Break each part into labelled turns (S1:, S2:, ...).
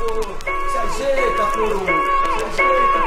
S1: Se ajeita, coroa. Se ajeita,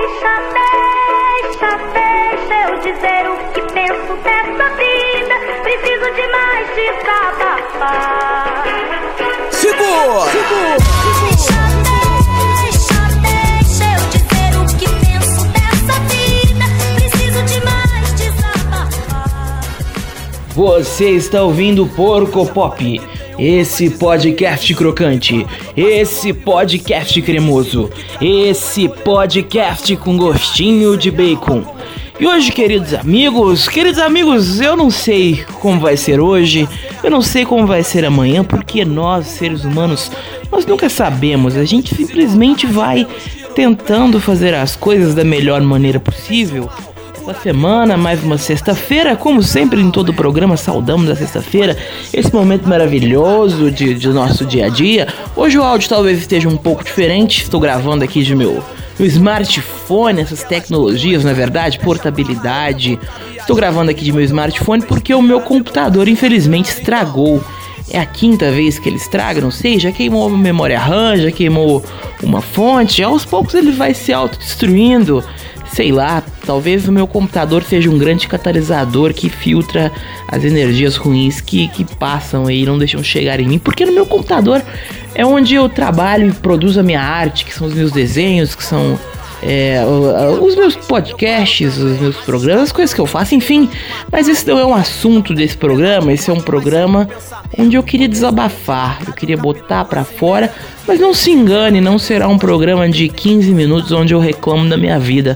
S2: Deixa, deixa, deixa eu dizer o que penso dessa vida. Preciso de mais desabafar.
S1: Segura! Segura!
S2: Deixa, deixa, deixa eu dizer o que penso dessa vida. Preciso de mais desabafar.
S3: Você está ouvindo Porco Pop, esse podcast crocante, esse podcast cremoso, esse podcast com gostinho de bacon. E hoje, queridos amigos, queridos amigos, eu não sei como vai ser hoje, eu não sei como vai ser amanhã, porque nós, seres humanos, nós nunca sabemos, a gente simplesmente vai tentando fazer as coisas da melhor maneira possível. Essa semana, mais uma sexta-feira, como sempre em todo o programa, saudamos a sexta-feira, esse momento maravilhoso de, de nosso dia a dia. Hoje o áudio talvez esteja um pouco diferente, estou gravando aqui de meu, smartphone, essas tecnologias, na verdade, portabilidade. Estou gravando aqui de meu smartphone porque o meu computador infelizmente estragou. É a quinta vez que ele estraga, não sei, já queimou uma memória RAM, já queimou uma fonte, aos poucos ele vai se autodestruindo sei lá, talvez o meu computador seja um grande catalisador que filtra as energias ruins que, que passam e não deixam chegar em mim, porque no meu computador é onde eu trabalho e produzo a minha arte, que são os meus desenhos, que são é, os meus podcasts, os meus programas, as coisas que eu faço, enfim. Mas esse não é um assunto desse programa, esse é um programa onde eu queria desabafar, eu queria botar pra fora, mas não se engane, não será um programa de 15 minutos onde eu reclamo da minha vida.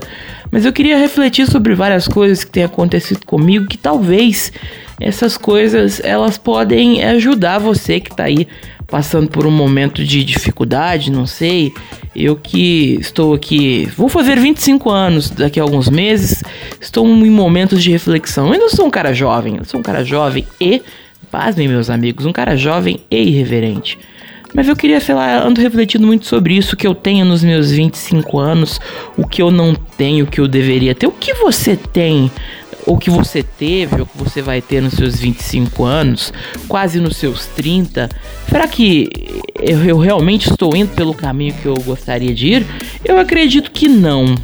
S3: Mas eu queria refletir sobre várias coisas que têm acontecido comigo, que talvez essas coisas elas podem ajudar você que tá aí passando por um momento de dificuldade, não sei. Eu que estou aqui, vou fazer 25 anos daqui a alguns meses, estou em momentos de reflexão. Eu ainda sou um cara jovem, eu sou um cara jovem e, pasmem meus amigos, um cara jovem e irreverente. Mas eu queria, sei lá, ando refletindo muito sobre isso, o que eu tenho nos meus 25 anos, o que eu não tenho, o que eu deveria ter, o que você tem, ou que você teve, ou que você vai ter nos seus 25 anos, quase nos seus 30. Será que eu, eu realmente estou indo pelo caminho que eu gostaria de ir? Eu acredito que não.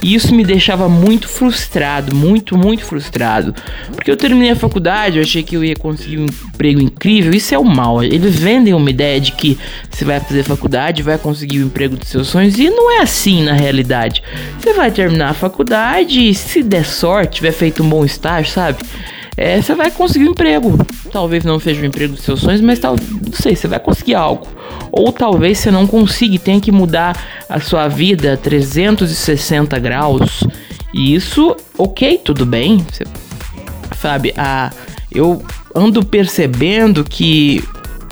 S3: E isso me deixava muito frustrado, muito, muito frustrado. Porque eu terminei a faculdade, eu achei que eu ia conseguir um emprego incrível. Isso é o mal. Eles vendem uma ideia de que você vai fazer faculdade, vai conseguir o emprego dos seus sonhos. E não é assim na realidade. Você vai terminar a faculdade e se der sorte, tiver feito um bom estágio, sabe? É, você vai conseguir um emprego. Talvez não seja o emprego dos seus sonhos, mas tal, não sei, você vai conseguir algo. Ou talvez você não consiga e tenha que mudar a sua vida 360 graus. E isso, ok, tudo bem. Você, sabe, a, eu ando percebendo que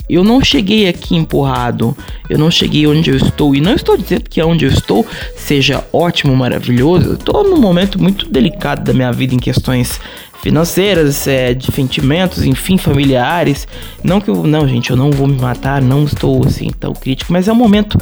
S3: eu não cheguei aqui empurrado, eu não cheguei onde eu estou. E não estou dizendo que onde eu estou seja ótimo, maravilhoso. Eu estou num momento muito delicado da minha vida em questões financeiras, é, de sentimentos, enfim, familiares. Não que eu. Não, gente, eu não vou me matar, não estou assim tão crítico, mas é um momento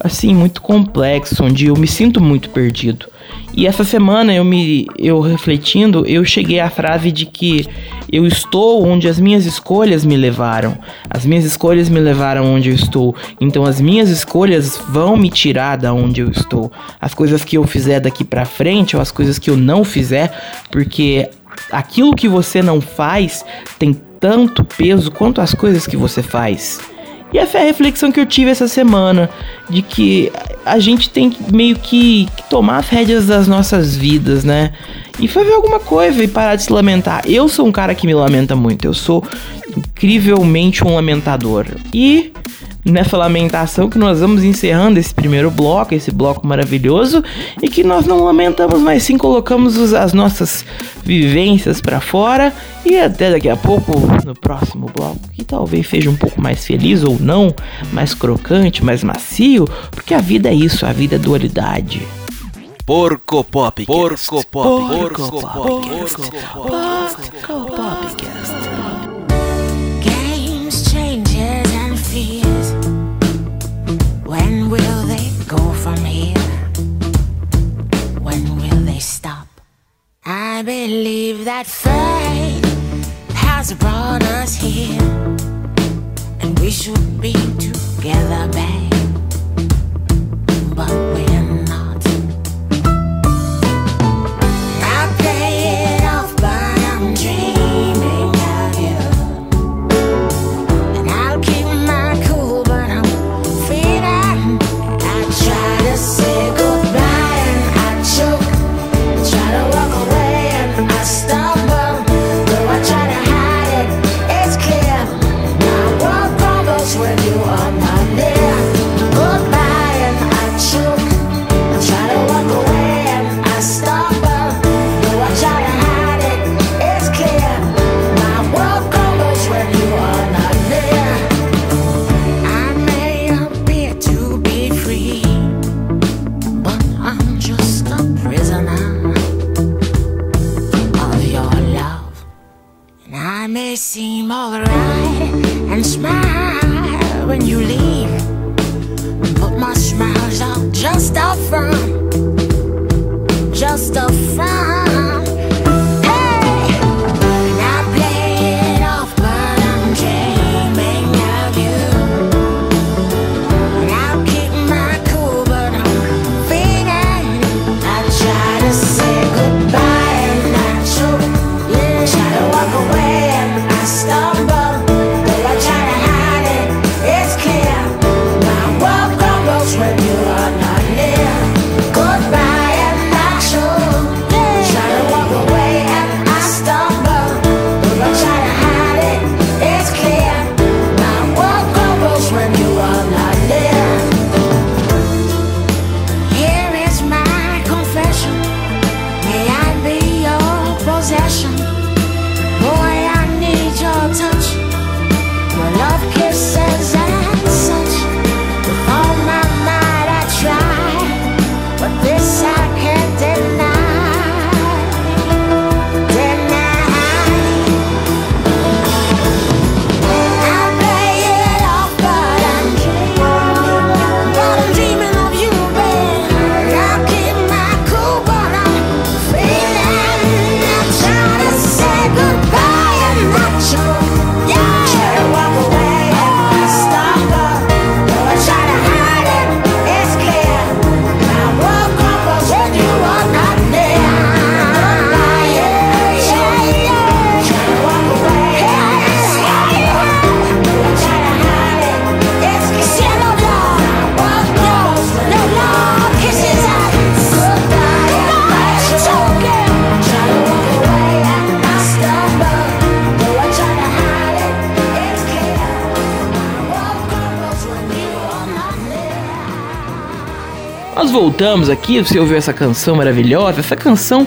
S3: assim muito complexo, onde eu me sinto muito perdido. E essa semana eu me eu refletindo, eu cheguei à frase de que eu estou onde as minhas escolhas me levaram. As minhas escolhas me levaram onde eu estou. Então as minhas escolhas vão me tirar da onde eu estou. As coisas que eu fizer daqui pra frente ou as coisas que eu não fizer, porque aquilo que você não faz tem tanto peso quanto as coisas que você faz. E essa é a reflexão que eu tive essa semana, de que a gente tem meio que, que tomar as rédeas das nossas vidas, né? E fazer alguma coisa e parar de se lamentar. Eu sou um cara que me lamenta muito, eu sou incrivelmente um lamentador. E nessa lamentação que nós vamos encerrando esse primeiro bloco, esse bloco maravilhoso, e que nós não lamentamos, mas sim colocamos os- as nossas vivências pra fora e até daqui a pouco no próximo bloco, que talvez seja um pouco mais feliz ou não, mais crocante, mais macio, porque a vida é isso, a vida é dualidade.
S1: Porco Pop.
S3: Porco Pop.
S1: Porco
S3: Porco
S1: Pop.
S3: Porco Popcast.
S4: Games, that fate has brought us here. And we should be together, babe.
S3: Nós voltamos aqui, você ouviu essa canção maravilhosa, essa canção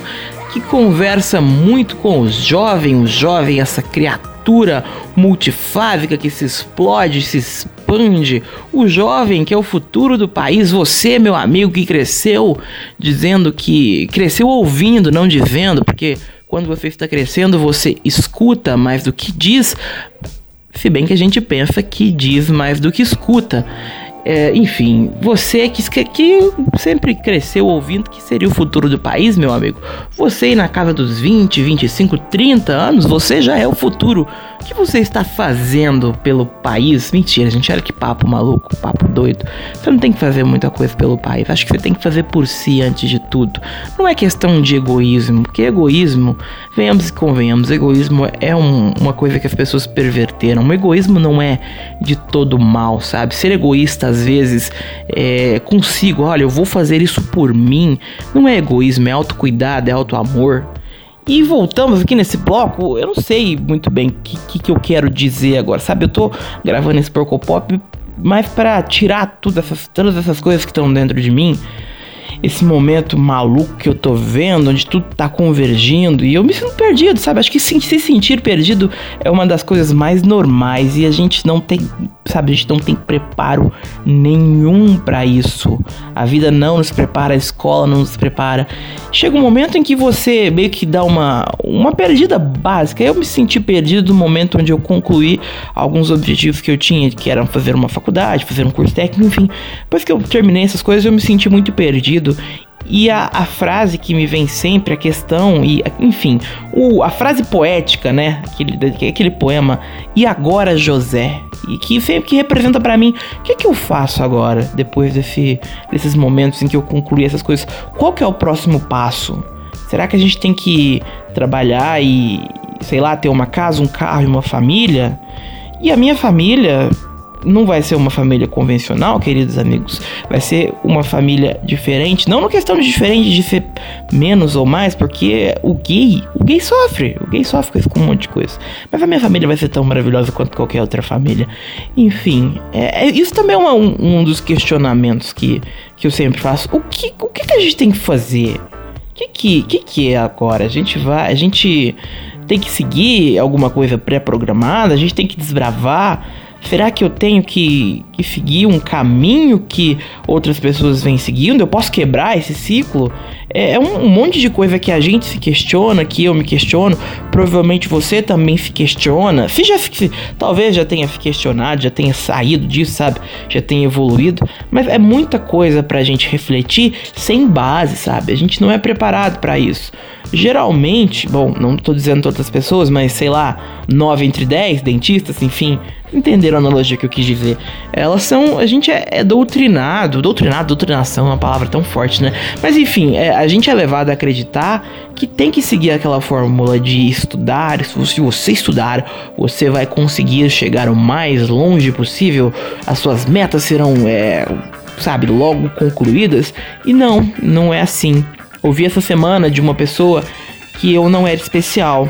S3: que conversa muito com os jovens, o jovem, essa criatura multifásica que se explode, se expande, o jovem que é o futuro do país, você, meu amigo, que cresceu dizendo que cresceu ouvindo, não dizendo, porque quando você está crescendo, você escuta mais do que diz, se bem que a gente pensa que diz mais do que escuta. É, enfim, você que, que sempre cresceu ouvindo que seria o futuro do país, meu amigo. Você na casa dos 20, 25, 30 anos, você já é o futuro. O que você está fazendo pelo país? Mentira, gente, olha que papo maluco, papo doido. Você não tem que fazer muita coisa pelo país. Acho que você tem que fazer por si antes de tudo. Não é questão de egoísmo, porque egoísmo, venhamos e convenhamos, egoísmo é um- uma coisa que as pessoas perverteram. O egoísmo não é de todo mal, sabe? Ser egoísta às vezes é, consigo, olha, eu vou fazer isso por mim. Não é egoísmo, é autocuidado, é auto-amor. E voltamos aqui nesse bloco, eu não sei muito bem o que, que, eu quero dizer agora, sabe? Eu tô gravando esse Porco Pop mais pra tirar tudo essas, todas essas coisas que estão dentro de mim. Esse momento maluco que eu tô vendo, onde tudo tá convergindo e eu me sinto perdido, sabe? Acho que se sentir perdido é uma das coisas mais normais e a gente não tem, sabe? A gente não tem preparo nenhum pra isso. A vida não nos prepara, a escola não nos prepara. Chega um momento em que você meio que dá uma, uma perdida básica. Eu me senti perdido no momento onde eu concluí alguns objetivos que eu tinha, que eram fazer uma faculdade, fazer um curso técnico, enfim. Depois que eu terminei essas coisas, eu me senti muito perdido. E a, a frase que me vem sempre, a questão, e enfim, o, a frase poética, né? Aquele, aquele poema, e agora José? E que que representa para mim, o que, que eu faço agora, depois desse, desses momentos em que eu concluí essas coisas? Qual que é o próximo passo? Será que a gente tem que trabalhar e, sei lá, ter uma casa, um carro e uma família? E a minha família não vai ser uma família convencional, queridos amigos. Vai ser uma família diferente. Não na questão de diferente de ser menos ou mais, porque o gay, o gay sofre. O gay sofre com um monte de coisa. Mas a minha família vai ser tão maravilhosa quanto qualquer outra família. Enfim, é, é- isso também é um, um dos questionamentos que, que eu sempre faço. O que, o que, que a gente tem que fazer? O que, que, que, que é agora? A gente vai. A gente tem que seguir alguma coisa pré-programada? A gente tem que desbravar? Será que eu tenho que, que seguir um caminho que outras pessoas vêm seguindo? Eu posso quebrar esse ciclo? É, é um, um monte de coisa que a gente se questiona, que eu me questiono. Provavelmente você também se questiona. Se já se- talvez já tenha se questionado, já tenha saído disso, sabe? Já tenha evoluído. Mas é muita coisa pra gente refletir sem base, sabe? A gente não é preparado pra isso. Geralmente, bom, não tô dizendo todas as pessoas, mas sei lá, 9 entre 10 dentistas, enfim, entenderam a analogia que eu quis dizer. Elas são. A gente é, é doutrinado. Doutrinado, doutrinação é uma palavra tão forte, né? Mas enfim, é, a gente é levado a acreditar que tem que seguir aquela fórmula de estudar. Se você- se você estudar, você vai conseguir chegar o mais longe possível. As suas metas serão, é, sabe, logo concluídas. E não, não é assim. Ouvi essa semana de uma pessoa que eu não era especial.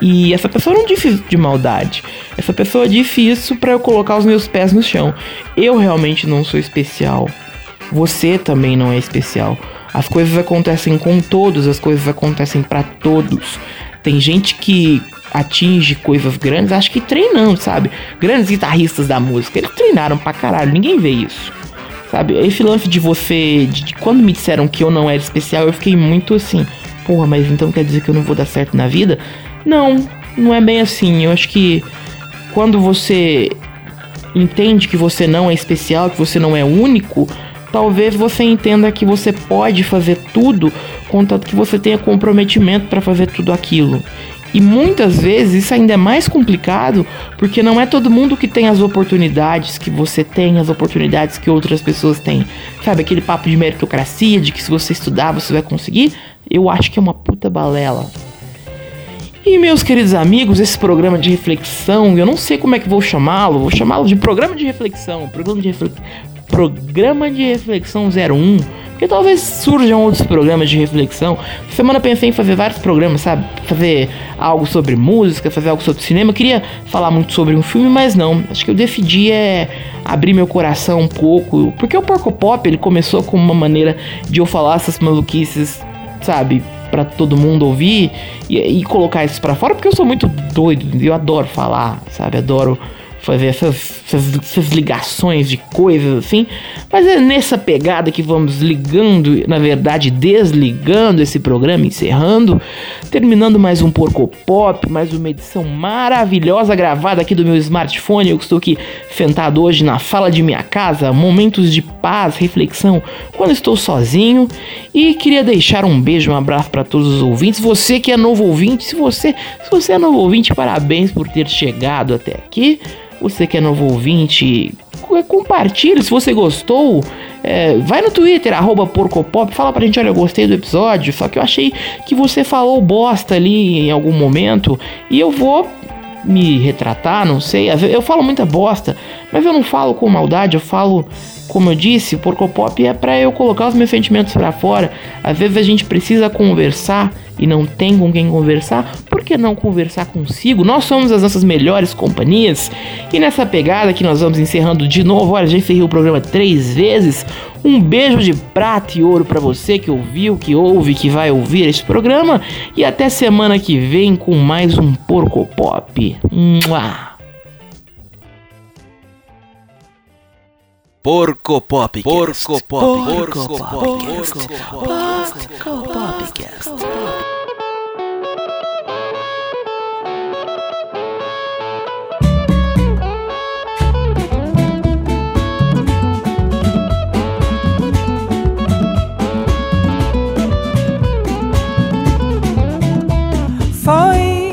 S3: E essa pessoa não disse isso de maldade. Essa pessoa disse isso pra eu colocar os meus pés no chão. Eu realmente não sou especial. Você também não é especial. As coisas acontecem com todos, as coisas acontecem pra todos. Tem gente que atinge coisas grandes, acho que treinando, sabe? Grandes guitarristas da música, eles treinaram pra caralho, ninguém vê isso. Sabe, esse lance de você. De, de quando me disseram que eu não era especial, eu fiquei muito assim. Porra, mas então quer dizer que eu não vou dar certo na vida? Não, não é bem assim. Eu acho que quando você entende que você não é especial, que você não é único, talvez você entenda que você pode fazer tudo, contanto que você tenha comprometimento para fazer tudo aquilo. E muitas vezes isso ainda é mais complicado, porque não é todo mundo que tem as oportunidades que você tem, as oportunidades que outras pessoas têm. Sabe, aquele papo de meritocracia, de que se você estudar você vai conseguir? Eu acho que é uma puta balela. E meus queridos amigos, esse programa de reflexão, eu não sei como é que vou chamá-lo, vou chamá-lo de programa de reflexão, programa de, refle- programa de reflexão 01, porque talvez surjam outros programas de reflexão. Semana pensei em fazer vários programas, sabe? Fazer algo sobre música, fazer algo sobre cinema. Eu queria falar muito sobre um filme, mas não. Acho que eu decidi é abrir meu coração um pouco, porque o Porco Pop ele começou como uma maneira de eu falar essas maluquices, sabe? Pra todo mundo ouvir e, e colocar isso pra fora, porque eu sou muito doido, eu adoro falar, sabe? Adoro fazer essas, essas, essas ligações de coisas assim. Mas é nessa pegada que vamos ligando, na verdade, desligando esse programa, encerrando, terminando mais um Porco Pop, mais uma edição maravilhosa gravada aqui do meu smartphone. Eu estou aqui sentado hoje na sala de minha casa, momentos de paz, reflexão quando estou sozinho. E queria deixar um beijo, um abraço para todos os ouvintes. Você que é novo ouvinte, se você, se você é novo ouvinte, parabéns por ter chegado até aqui. Você que é novo ouvinte, co- compartilhe se você gostou. É, vai no Twitter, arroba porcopop, fala pra gente, olha, eu gostei do episódio, só que eu achei que você falou bosta ali em algum momento e eu vou me retratar, não sei. Eu falo muita bosta, mas eu não falo com maldade, eu falo, como eu disse, porcopop é pra eu colocar os meus sentimentos pra fora. Às vezes a gente precisa conversar e não tem com quem conversar, por que não conversar consigo? Nós somos as nossas melhores companhias. E nessa pegada que nós vamos encerrando de novo, olha, já encerrei o programa três vezes. Um beijo de prata e ouro pra você que ouviu, que ouve, que vai ouvir este programa. E até semana que vem com mais um Porco Pop. Mua.
S5: Porco Pop. Porco Pop.
S3: Porco Pop.
S5: Porco
S3: Pop.
S5: Foi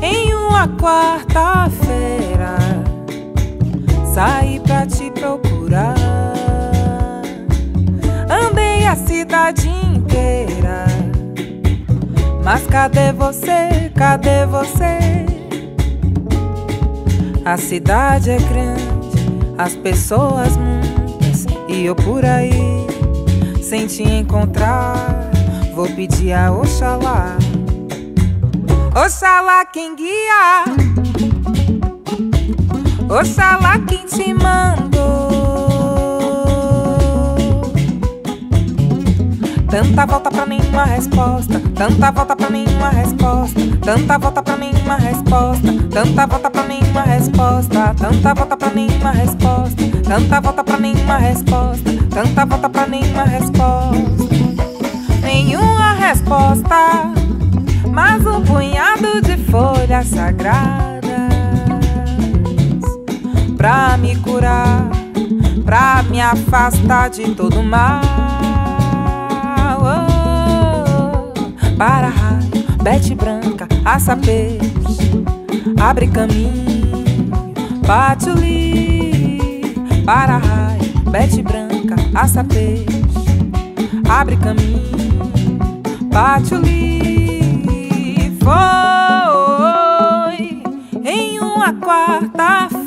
S5: em uma
S3: quarta-feira
S6: Saí pra te procurar. Andei a cidade inteira. Mas cadê você? Cadê você? A cidade é grande, as pessoas muitas e eu por aí sem te encontrar. Vou pedir a Oxalá, Oxalá quem guia, Oxalá quem te mandou. Tanta volta pra nenhuma resposta, tanta volta pra nenhuma resposta, tanta volta pra nenhuma resposta, tanta volta pra nenhuma resposta, tanta volta pra nenhuma resposta, tanta volta pra nenhuma resposta, tanta volta pra nenhuma resposta. Nenhuma resposta, mas um punhado de folhas sagradas pra me curar, pra me afastar de todo mal. Oh, para raio, bete branca, aça abre caminho, patchouli. Para raio, bete branca, aça abre caminho, patchouli. Foi em uma quarta-feira,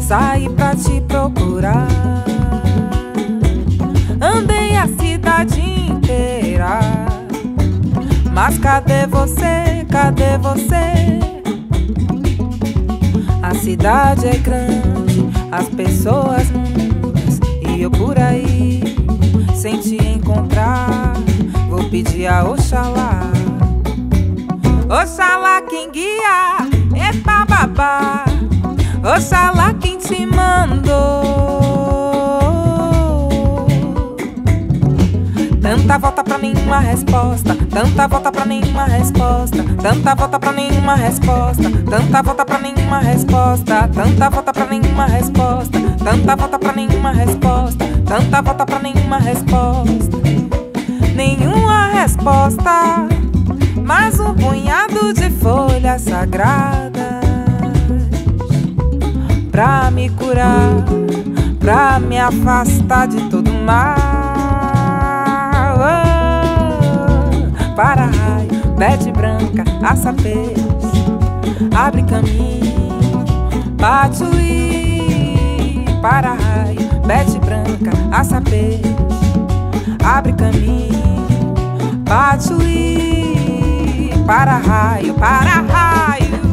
S6: saí pra te procurar. Andei a cidade inteira. Mas cadê você? Cadê você? A cidade é grande, as pessoas muitas e eu por aí sem te encontrar. Vou pedir a Oxalá, Oxalá quem guia é babá. Oxalá quem te mandou. Tanta volta pra nenhuma resposta, tanta volta pra nenhuma resposta, tanta volta pra nenhuma resposta, tanta volta pra nenhuma resposta, tanta volta pra nenhuma resposta, tanta volta pra nenhuma resposta, tanta volta pra nenhuma resposta. Nenhuma resposta, mas um punhado de folhas sagradas pra me curar, pra me afastar de todo mal. Oh, para raio, bete branca, aça peixe, abre caminho, patchouli. Para raio, bete branca, aça peixe, abre caminho, patchouli. Para raio, para raio,